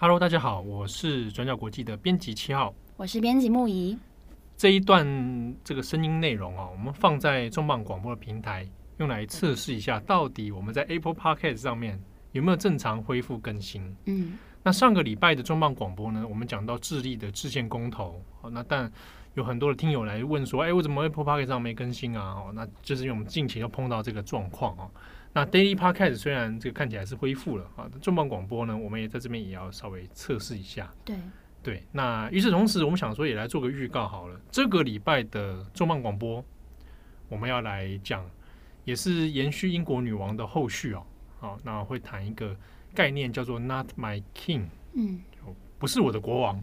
Hello，大家好，我是转角国际的编辑七号，我是编辑木仪。这一段这个声音内容啊，我们放在重磅广播的平台，用来测试一下，到底我们在 Apple Podcast 上面有没有正常恢复更新。嗯，那上个礼拜的重磅广播呢，我们讲到智利的制宪公投，好，那但有很多的听友来问说，哎，为什么 Apple Podcast 上没更新啊？哦，那就是因为我们近期又碰到这个状况啊。那 Daily Podcast 虽然这个看起来是恢复了啊，重磅广播呢，我们也在这边也要稍微测试一下。对。对，那与此同时，我们想说也来做个预告好了。这个礼拜的重磅广播，我们要来讲，也是延续英国女王的后续哦。好，那会谈一个概念叫做 “Not My King”，嗯，不是我的国王。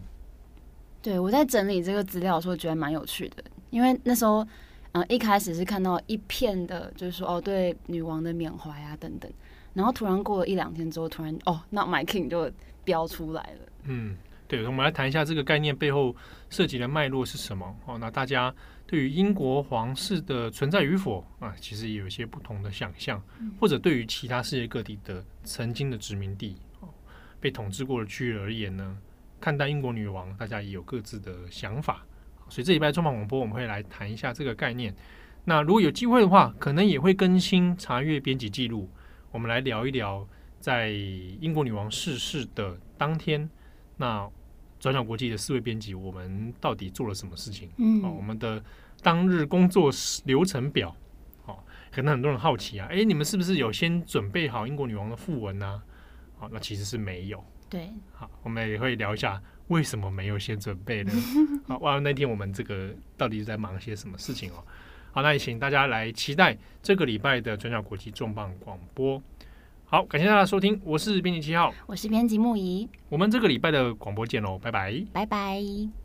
对，我在整理这个资料的时候，觉得蛮有趣的，因为那时候，嗯、呃，一开始是看到一片的，就是说哦，对女王的缅怀啊等等，然后突然过了一两天之后，突然哦，“Not My King” 就飙出来了，嗯。对，我们来谈一下这个概念背后涉及的脉络是什么？哦，那大家对于英国皇室的存在与否啊，其实也有一些不同的想象，或者对于其他世界各地的曾经的殖民地、哦、被统治过的区域而言呢，看待英国女王，大家也有各自的想法。所以这礼拜重磅广播我们会来谈一下这个概念。那如果有机会的话，可能也会更新查阅编辑记录，我们来聊一聊在英国女王逝世的当天。那转角国际的四位编辑，我们到底做了什么事情？嗯，哦，我们的当日工作流程表，哦，可能很多人好奇啊，哎，你们是不是有先准备好英国女王的訃闻呢？好，那其实是没有。对，好，我们也会聊一下为什么没有先准备呢？好，哇，那天我们这个到底是在忙些什么事情哦？好，那也请大家来期待这个礼拜的转角国际重磅广播。好，感谢大家收听，我是编辑七号，我是编辑木仪，我们这个礼拜的广播见喽，拜拜，拜拜。